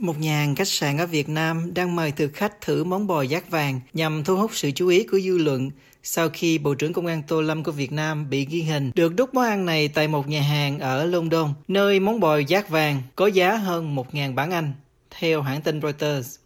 Một nhà hàng khách sạn ở Việt Nam đang mời thực khách thử món bò giác vàng nhằm thu hút sự chú ý của dư luận sau khi Bộ trưởng Công an Tô Lâm của Việt Nam bị ghi hình được đúc món ăn này tại một nhà hàng ở London, nơi món bò giác vàng có giá hơn 1.000 bảng Anh, theo hãng tin Reuters.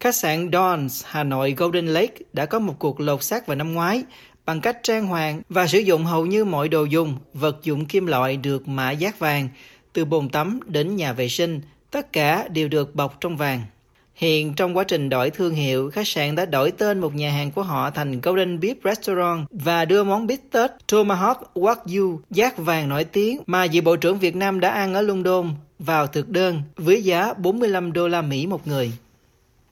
Khách sạn Dons, Hà Nội Golden Lake đã có một cuộc lột xác vào năm ngoái bằng cách trang hoàng và sử dụng hầu như mọi đồ dùng, vật dụng kim loại được mã giác vàng, từ bồn tắm đến nhà vệ sinh, tất cả đều được bọc trong vàng. Hiện trong quá trình đổi thương hiệu, khách sạn đã đổi tên một nhà hàng của họ thành Golden Beef Restaurant và đưa món bít tết Tomahawk Wagyu giác vàng nổi tiếng mà vị bộ trưởng Việt Nam đã ăn ở London vào thực đơn với giá 45 đô la Mỹ một người.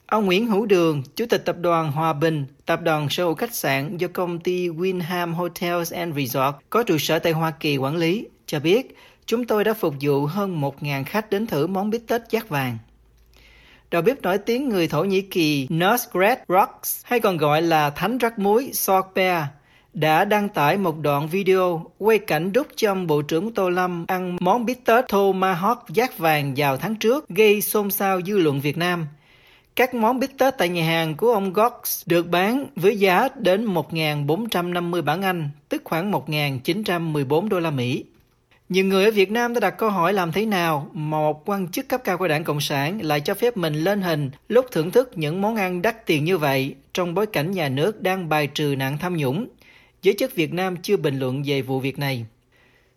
Ông Nguyễn Hữu Đường, Chủ tịch Tập đoàn Hòa Bình, tập đoàn sở hữu khách sạn do công ty Winham Hotels and Resort có trụ sở tại Hoa Kỳ quản lý, cho biết chúng tôi đã phục vụ hơn 1.000 khách đến thử món bít tết giác vàng. Đầu bếp nổi tiếng người Thổ Nhĩ Kỳ Nusret Rocks, hay còn gọi là Thánh Rắc Muối Sorper, đã đăng tải một đoạn video quay cảnh đúc trong Bộ trưởng Tô Lâm ăn món bít tết Tomahawk giác vàng vào tháng trước, gây xôn xao dư luận Việt Nam – các món bít tết tại nhà hàng của ông Gox được bán với giá đến 1.450 bảng Anh, tức khoảng 1.914 đô la Mỹ. Nhiều người ở Việt Nam đã đặt câu hỏi làm thế nào một quan chức cấp cao của đảng Cộng sản lại cho phép mình lên hình lúc thưởng thức những món ăn đắt tiền như vậy trong bối cảnh nhà nước đang bài trừ nạn tham nhũng. Giới chức Việt Nam chưa bình luận về vụ việc này.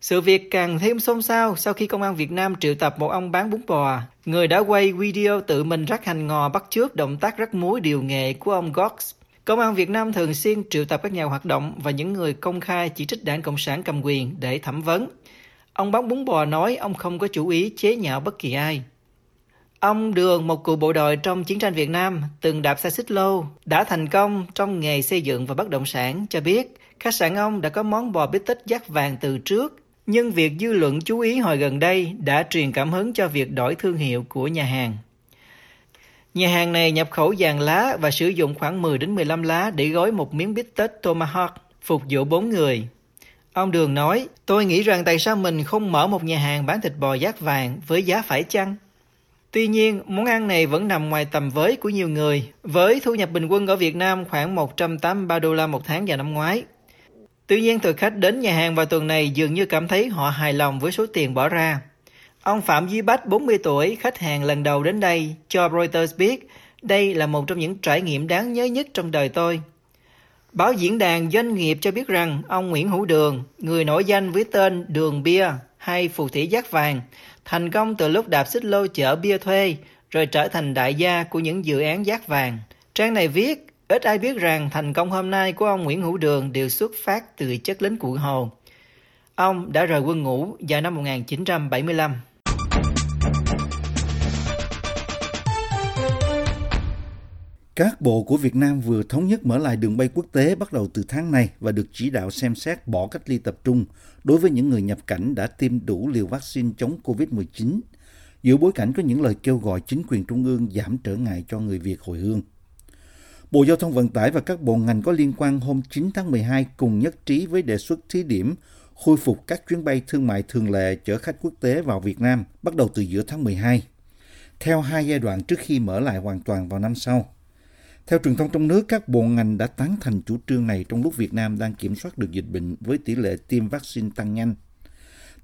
Sự việc càng thêm xôn xao sau khi công an Việt Nam triệu tập một ông bán bún bò, người đã quay video tự mình rắc hành ngò bắt chước động tác rắc muối điều nghệ của ông Gox. Công an Việt Nam thường xuyên triệu tập các nhà hoạt động và những người công khai chỉ trích đảng Cộng sản cầm quyền để thẩm vấn. Ông bán bún bò nói ông không có chủ ý chế nhạo bất kỳ ai. Ông Đường, một cựu bộ đội trong chiến tranh Việt Nam, từng đạp xe xích lô, đã thành công trong nghề xây dựng và bất động sản, cho biết khách sạn ông đã có món bò bít tết dắt vàng từ trước nhưng việc dư luận chú ý hồi gần đây đã truyền cảm hứng cho việc đổi thương hiệu của nhà hàng. Nhà hàng này nhập khẩu vàng lá và sử dụng khoảng 10 đến 15 lá để gói một miếng bít tết tomahawk phục vụ 4 người. Ông Đường nói, tôi nghĩ rằng tại sao mình không mở một nhà hàng bán thịt bò giác vàng với giá phải chăng? Tuy nhiên, món ăn này vẫn nằm ngoài tầm với của nhiều người, với thu nhập bình quân ở Việt Nam khoảng 183 đô la một tháng vào năm ngoái, Tuy nhiên thực khách đến nhà hàng vào tuần này dường như cảm thấy họ hài lòng với số tiền bỏ ra. Ông Phạm Duy Bách, 40 tuổi, khách hàng lần đầu đến đây, cho Reuters biết đây là một trong những trải nghiệm đáng nhớ nhất trong đời tôi. Báo diễn đàn doanh nghiệp cho biết rằng ông Nguyễn Hữu Đường, người nổi danh với tên Đường Bia hay Phù thủy giác vàng, thành công từ lúc đạp xích lô chở bia thuê, rồi trở thành đại gia của những dự án giác vàng. Trang này viết, Ít ai biết rằng thành công hôm nay của ông Nguyễn Hữu Đường đều xuất phát từ chất lính cụ Hồ. Ông đã rời quân ngũ vào năm 1975. Các bộ của Việt Nam vừa thống nhất mở lại đường bay quốc tế bắt đầu từ tháng này và được chỉ đạo xem xét bỏ cách ly tập trung đối với những người nhập cảnh đã tiêm đủ liều vaccine chống COVID-19, giữa bối cảnh có những lời kêu gọi chính quyền trung ương giảm trở ngại cho người Việt hồi hương. Bộ Giao thông Vận tải và các bộ ngành có liên quan hôm 9 tháng 12 cùng nhất trí với đề xuất thí điểm khôi phục các chuyến bay thương mại thường lệ chở khách quốc tế vào Việt Nam bắt đầu từ giữa tháng 12, theo hai giai đoạn trước khi mở lại hoàn toàn vào năm sau. Theo truyền thông trong nước, các bộ ngành đã tán thành chủ trương này trong lúc Việt Nam đang kiểm soát được dịch bệnh với tỷ lệ tiêm vaccine tăng nhanh.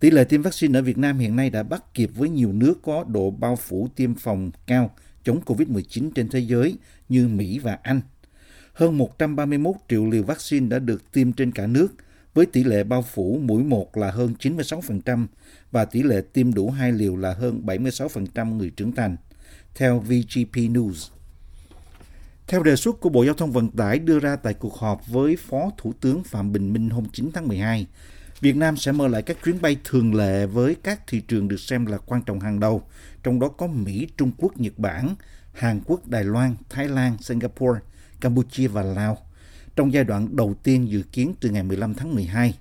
Tỷ lệ tiêm vaccine ở Việt Nam hiện nay đã bắt kịp với nhiều nước có độ bao phủ tiêm phòng cao chống COVID-19 trên thế giới như Mỹ và Anh. Hơn 131 triệu liều vaccine đã được tiêm trên cả nước, với tỷ lệ bao phủ mũi 1 là hơn 96% và tỷ lệ tiêm đủ hai liều là hơn 76% người trưởng thành, theo VGP News. Theo đề xuất của Bộ Giao thông Vận tải đưa ra tại cuộc họp với Phó Thủ tướng Phạm Bình Minh hôm 9 tháng 12, Việt Nam sẽ mở lại các chuyến bay thường lệ với các thị trường được xem là quan trọng hàng đầu, trong đó có Mỹ, Trung Quốc, Nhật Bản, Hàn Quốc, Đài Loan, Thái Lan, Singapore, Campuchia và Lào trong giai đoạn đầu tiên dự kiến từ ngày 15 tháng 12.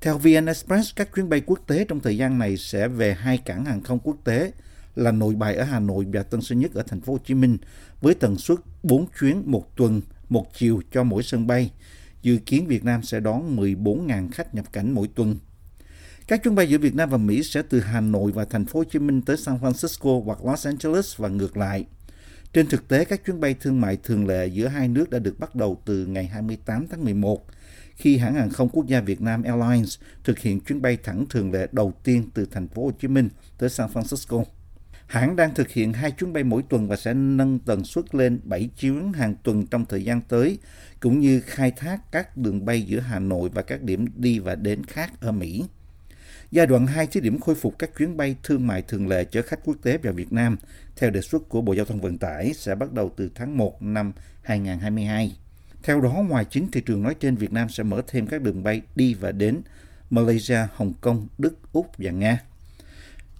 Theo VN Express, các chuyến bay quốc tế trong thời gian này sẽ về hai cảng hàng không quốc tế là Nội Bài ở Hà Nội và Tân Sơn Nhất ở thành phố Hồ Chí Minh với tần suất 4 chuyến một tuần, một chiều cho mỗi sân bay. Dự kiến Việt Nam sẽ đón 14.000 khách nhập cảnh mỗi tuần. Các chuyến bay giữa Việt Nam và Mỹ sẽ từ Hà Nội và thành phố Hồ Chí Minh tới San Francisco hoặc Los Angeles và ngược lại. Trên thực tế, các chuyến bay thương mại thường lệ giữa hai nước đã được bắt đầu từ ngày 28 tháng 11, khi hãng hàng không quốc gia Việt Nam Airlines thực hiện chuyến bay thẳng thường lệ đầu tiên từ thành phố Hồ Chí Minh tới San Francisco. Hãng đang thực hiện hai chuyến bay mỗi tuần và sẽ nâng tần suất lên 7 chuyến hàng tuần trong thời gian tới, cũng như khai thác các đường bay giữa Hà Nội và các điểm đi và đến khác ở Mỹ. Giai đoạn 2 thí điểm khôi phục các chuyến bay thương mại thường lệ chở khách quốc tế vào Việt Nam theo đề xuất của Bộ Giao thông Vận tải sẽ bắt đầu từ tháng 1 năm 2022. Theo đó, ngoài chính thị trường nói trên, Việt Nam sẽ mở thêm các đường bay đi và đến Malaysia, Hồng Kông, Đức, Úc và Nga.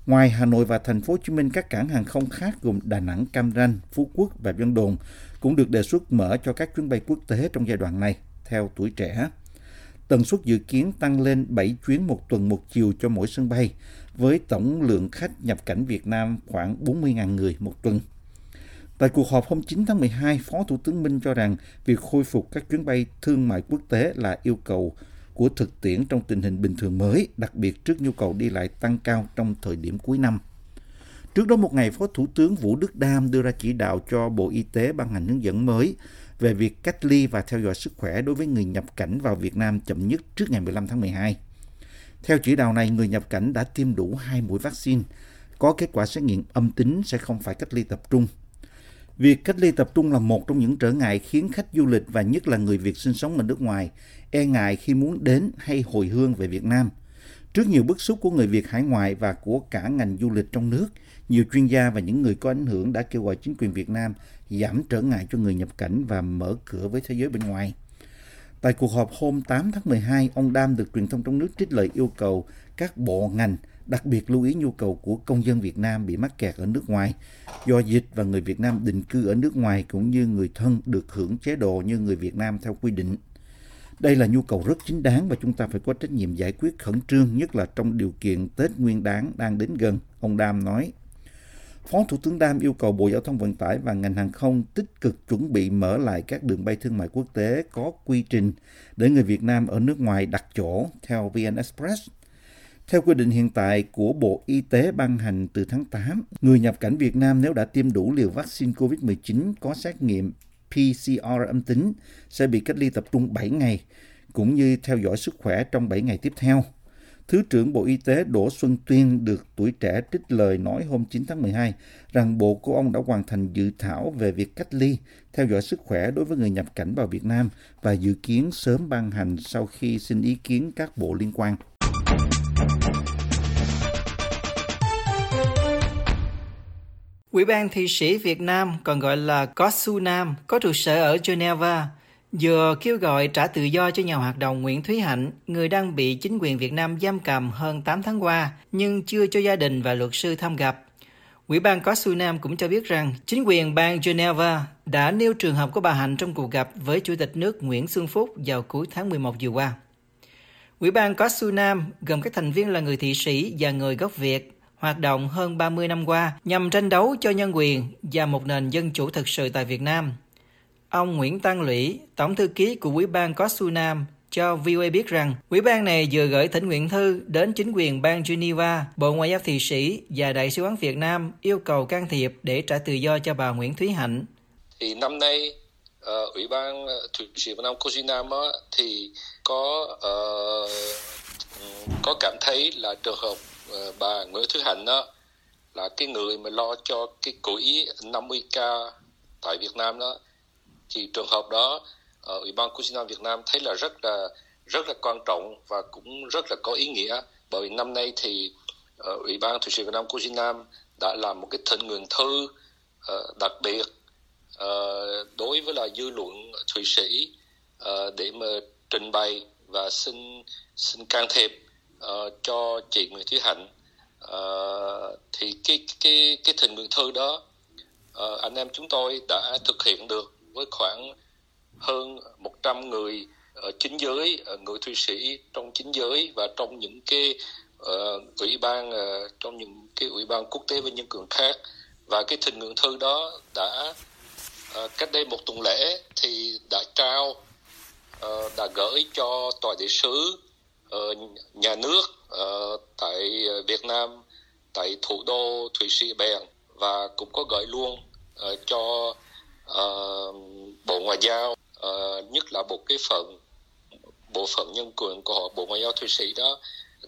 Ngoài Hà Nội và thành phố Hồ Chí Minh, các cảng hàng không khác gồm Đà Nẵng, Cam Ranh, Phú Quốc và Vân Đồn cũng được đề xuất mở cho các chuyến bay quốc tế trong giai đoạn này theo tuổi trẻ. Tần suất dự kiến tăng lên 7 chuyến một tuần một chiều cho mỗi sân bay, với tổng lượng khách nhập cảnh Việt Nam khoảng 40.000 người một tuần. Tại cuộc họp hôm 9 tháng 12, Phó Thủ tướng Minh cho rằng việc khôi phục các chuyến bay thương mại quốc tế là yêu cầu của thực tiễn trong tình hình bình thường mới, đặc biệt trước nhu cầu đi lại tăng cao trong thời điểm cuối năm. Trước đó một ngày, Phó Thủ tướng Vũ Đức Đam đưa ra chỉ đạo cho Bộ Y tế ban hành hướng dẫn mới về việc cách ly và theo dõi sức khỏe đối với người nhập cảnh vào Việt Nam chậm nhất trước ngày 15 tháng 12. Theo chỉ đạo này, người nhập cảnh đã tiêm đủ hai mũi vaccine, có kết quả xét nghiệm âm tính sẽ không phải cách ly tập trung. Việc cách ly tập trung là một trong những trở ngại khiến khách du lịch và nhất là người Việt sinh sống ở nước ngoài e ngại khi muốn đến hay hồi hương về Việt Nam. Trước nhiều bức xúc của người Việt hải ngoại và của cả ngành du lịch trong nước, nhiều chuyên gia và những người có ảnh hưởng đã kêu gọi chính quyền Việt Nam giảm trở ngại cho người nhập cảnh và mở cửa với thế giới bên ngoài. Tại cuộc họp hôm 8 tháng 12, ông Đam được truyền thông trong nước trích lời yêu cầu các bộ ngành đặc biệt lưu ý nhu cầu của công dân Việt Nam bị mắc kẹt ở nước ngoài do dịch và người Việt Nam định cư ở nước ngoài cũng như người thân được hưởng chế độ như người Việt Nam theo quy định. Đây là nhu cầu rất chính đáng và chúng ta phải có trách nhiệm giải quyết khẩn trương, nhất là trong điều kiện Tết Nguyên đáng đang đến gần, ông Đam nói. Phó Thủ tướng Đam yêu cầu Bộ Giao thông Vận tải và ngành hàng không tích cực chuẩn bị mở lại các đường bay thương mại quốc tế có quy trình để người Việt Nam ở nước ngoài đặt chỗ theo VN Express. Theo quy định hiện tại của Bộ Y tế ban hành từ tháng 8, người nhập cảnh Việt Nam nếu đã tiêm đủ liều vaccine COVID-19 có xét nghiệm PCR âm tính sẽ bị cách ly tập trung 7 ngày, cũng như theo dõi sức khỏe trong 7 ngày tiếp theo. Thứ trưởng Bộ Y tế Đỗ Xuân Tuyên được tuổi trẻ trích lời nói hôm 9 tháng 12 rằng bộ của ông đã hoàn thành dự thảo về việc cách ly, theo dõi sức khỏe đối với người nhập cảnh vào Việt Nam và dự kiến sớm ban hành sau khi xin ý kiến các bộ liên quan. Ủy ban Thị sĩ Việt Nam, còn gọi là COSU Nam, có trụ sở ở Geneva, vừa kêu gọi trả tự do cho nhà hoạt động Nguyễn Thúy Hạnh, người đang bị chính quyền Việt Nam giam cầm hơn 8 tháng qua, nhưng chưa cho gia đình và luật sư thăm gặp. Ủy ban COSU Nam cũng cho biết rằng chính quyền bang Geneva đã nêu trường hợp của bà Hạnh trong cuộc gặp với Chủ tịch nước Nguyễn Xuân Phúc vào cuối tháng 11 vừa qua. Ủy ban có Nam gồm các thành viên là người thị sĩ và người gốc Việt hoạt động hơn 30 năm qua nhằm tranh đấu cho nhân quyền và một nền dân chủ thực sự tại Việt Nam. Ông Nguyễn Tăng Lũy, Tổng thư ký của Ủy ban có Nam, cho VOA biết rằng ủy ban này vừa gửi thỉnh nguyện thư đến chính quyền bang Geneva, Bộ Ngoại giao Thụy Sĩ và Đại sứ quán Việt Nam yêu cầu can thiệp để trả tự do cho bà Nguyễn Thúy Hạnh. Thì năm nay uh, ủy ban Thụy Sĩ Việt Nam Cô Nam thì có uh, có cảm thấy là trường hợp uh, bà Nguyễn Thúy Hạnh đó là cái người mà lo cho cái quỹ 50k tại Việt Nam đó thì trường hợp đó uh, Ủy ban Nam Việt Nam thấy là rất là rất là quan trọng và cũng rất là có ý nghĩa. Bởi vì năm nay thì uh, Ủy ban Thụy Sĩ Việt Nam Nam đã làm một cái thỉnh nguyện thư uh, đặc biệt uh, đối với là dư luận Thụy Sĩ uh, để mà trình bày và xin xin can thiệp uh, cho chị Nguyễn Thúy Hạnh. Uh, thì cái cái cái thỉnh nguyện thư đó uh, anh em chúng tôi đã thực hiện được với khoảng hơn 100 người ở chính giới người Thụy Sĩ trong chính giới và trong những cái uh, ủy ban uh, trong những cái ủy ban quốc tế về nhân quyền khác. Và cái thỉnh nguyện thư đó đã uh, cách đây một tuần lễ thì đã trao uh, đã gửi cho tòa đại sứ ờ, nhà nước ờ, tại Việt Nam tại thủ đô Thụy Sĩ bèn và cũng có gửi luôn cho Bộ Ngoại giao nhất là một cái phần bộ phận nhân quyền của họ Bộ Ngoại giao Thụy Sĩ đó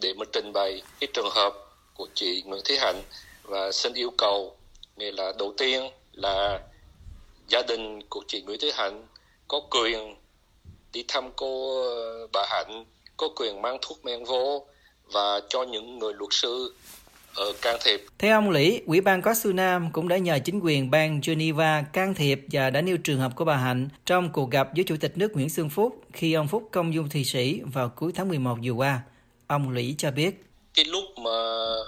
để mà trình bày cái trường hợp của chị Nguyễn Thế Hạnh và xin yêu cầu nghĩa là đầu tiên là gia đình của chị Nguyễn Thế Hạnh có quyền đi thăm cô ờ, bà Hạnh có quyền mang thuốc men vô và cho những người luật sư uh, can thiệp. Theo ông Lý, Ủy ban có Su Nam cũng đã nhờ chính quyền bang Geneva can thiệp và đã nêu trường hợp của bà Hạnh trong cuộc gặp với Chủ tịch nước Nguyễn Xuân Phúc khi ông Phúc công dung Thụy Sĩ vào cuối tháng 11 vừa qua. Ông Lý cho biết. Cái lúc mà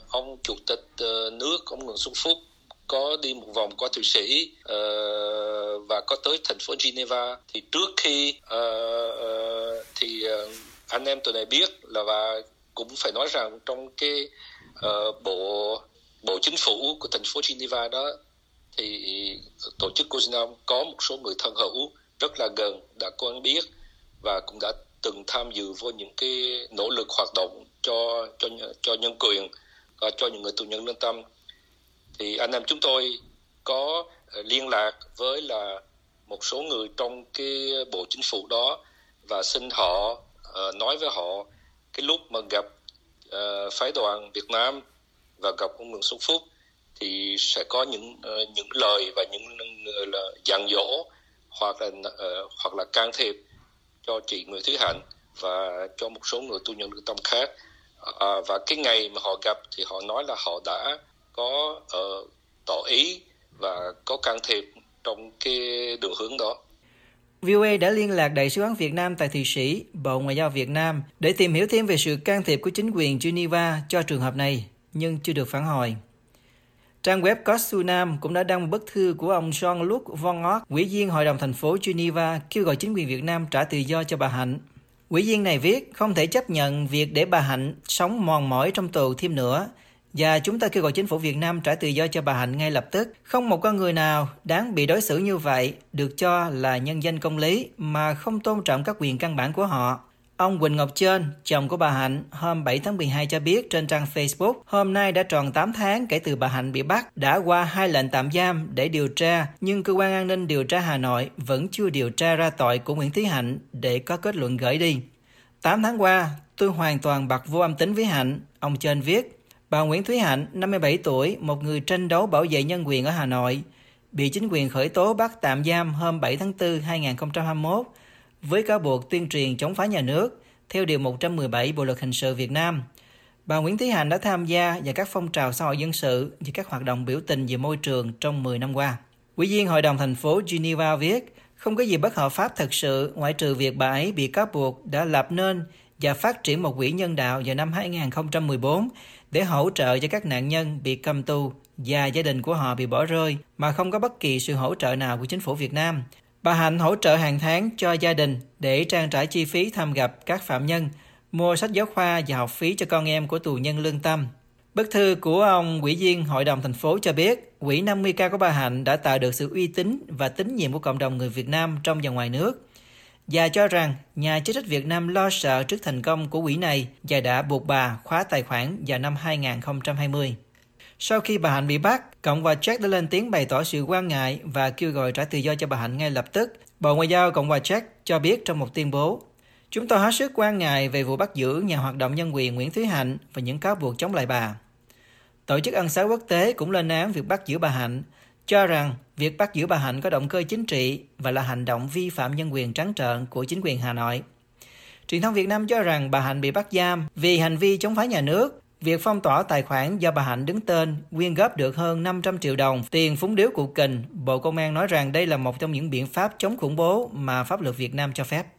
ông Chủ tịch ờ, nước, ông Nguyễn Xuân Phúc có đi một vòng qua Thụy Sĩ uh, và có tới thành phố Geneva. Thì trước khi uh, uh, thì uh, anh em tụi này biết là và cũng phải nói rằng trong cái uh, bộ bộ chính phủ của thành phố Geneva đó thì tổ chức Cosinam có một số người thân hữu rất là gần đã quen biết và cũng đã từng tham dự vào những cái nỗ lực hoạt động cho cho cho nhân quyền và cho những người tù nhân lương tâm. Thì anh em chúng tôi có ờ, liên lạc với là một số người trong cái bộ chính phủ đó và xin họ uh, nói với họ cái lúc mà gặp uh, phái đoàn Việt Nam và gặp ông Nguyễn Xuân Phúc thì sẽ có những uh, những lời và những uh, là dặn dỗ hoặc là uh, hoặc là can thiệp cho chị Nguyễn Thúy Hạnh và cho một số người tu nhân lương tâm khác. À, và cái ngày mà họ gặp thì họ nói là họ đã có uh, tỏ ý và có can thiệp trong cái đường hướng đó. VOA đã liên lạc Đại sứ quán Việt Nam tại Thụy Sĩ, Bộ Ngoại giao Việt Nam để tìm hiểu thêm về sự can thiệp của chính quyền Geneva cho trường hợp này, nhưng chưa được phản hồi. Trang web Costu Nam cũng đã đăng một bức thư của ông Jean-Luc Von Ock, ủy viên Hội đồng thành phố Geneva, kêu gọi chính quyền Việt Nam trả tự do cho bà Hạnh. Ủy viên này viết không thể chấp nhận việc để bà Hạnh sống mòn mỏi trong tù thêm nữa, và chúng ta kêu gọi chính phủ Việt Nam trả tự do cho bà Hạnh ngay lập tức. Không một con người nào đáng bị đối xử như vậy được cho là nhân danh công lý mà không tôn trọng các quyền căn bản của họ. Ông Quỳnh Ngọc Trên, chồng của bà Hạnh, hôm 7 tháng 12 cho biết trên trang Facebook, hôm nay đã tròn 8 tháng kể từ bà Hạnh bị bắt, đã qua hai lệnh tạm giam để điều tra, nhưng cơ quan an ninh điều tra Hà Nội vẫn chưa điều tra ra tội của Nguyễn Thúy Hạnh để có kết luận gửi đi. 8 tháng qua, tôi hoàn toàn bật vô âm tính với Hạnh, ông Trên viết. Bà Nguyễn Thúy Hạnh, 57 tuổi, một người tranh đấu bảo vệ nhân quyền ở Hà Nội, bị chính quyền khởi tố bắt tạm giam hôm 7 tháng 4 2021 với cáo buộc tuyên truyền chống phá nhà nước theo Điều 117 Bộ Luật Hình sự Việt Nam. Bà Nguyễn Thúy Hạnh đã tham gia vào các phong trào xã hội dân sự và các hoạt động biểu tình về môi trường trong 10 năm qua. Ủy viên Hội đồng thành phố Geneva viết, không có gì bất hợp pháp thật sự ngoại trừ việc bà ấy bị cáo buộc đã lập nên và phát triển một quỹ nhân đạo vào năm 2014 để hỗ trợ cho các nạn nhân bị cầm tù và gia đình của họ bị bỏ rơi mà không có bất kỳ sự hỗ trợ nào của chính phủ Việt Nam. Bà Hạnh hỗ trợ hàng tháng cho gia đình để trang trải chi phí thăm gặp các phạm nhân, mua sách giáo khoa và học phí cho con em của tù nhân lương tâm. Bức thư của ông ủy viên Hội đồng thành phố cho biết, quỹ 50K của bà Hạnh đã tạo được sự uy tín và tín nhiệm của cộng đồng người Việt Nam trong và ngoài nước và cho rằng nhà chức trách Việt Nam lo sợ trước thành công của quỹ này và đã buộc bà khóa tài khoản vào năm 2020. Sau khi bà Hạnh bị bắt, Cộng hòa Czech đã lên tiếng bày tỏ sự quan ngại và kêu gọi trả tự do cho bà Hạnh ngay lập tức. Bộ Ngoại giao Cộng hòa Czech cho biết trong một tuyên bố, Chúng tôi hết sức quan ngại về vụ bắt giữ nhà hoạt động nhân quyền Nguyễn Thúy Hạnh và những cáo buộc chống lại bà. Tổ chức ân xá quốc tế cũng lên án việc bắt giữ bà Hạnh, cho rằng việc bắt giữ bà Hạnh có động cơ chính trị và là hành động vi phạm nhân quyền trắng trợn của chính quyền Hà Nội. Truyền thông Việt Nam cho rằng bà Hạnh bị bắt giam vì hành vi chống phá nhà nước. Việc phong tỏa tài khoản do bà Hạnh đứng tên quyên góp được hơn 500 triệu đồng tiền phúng điếu cụ kình, Bộ Công an nói rằng đây là một trong những biện pháp chống khủng bố mà pháp luật Việt Nam cho phép.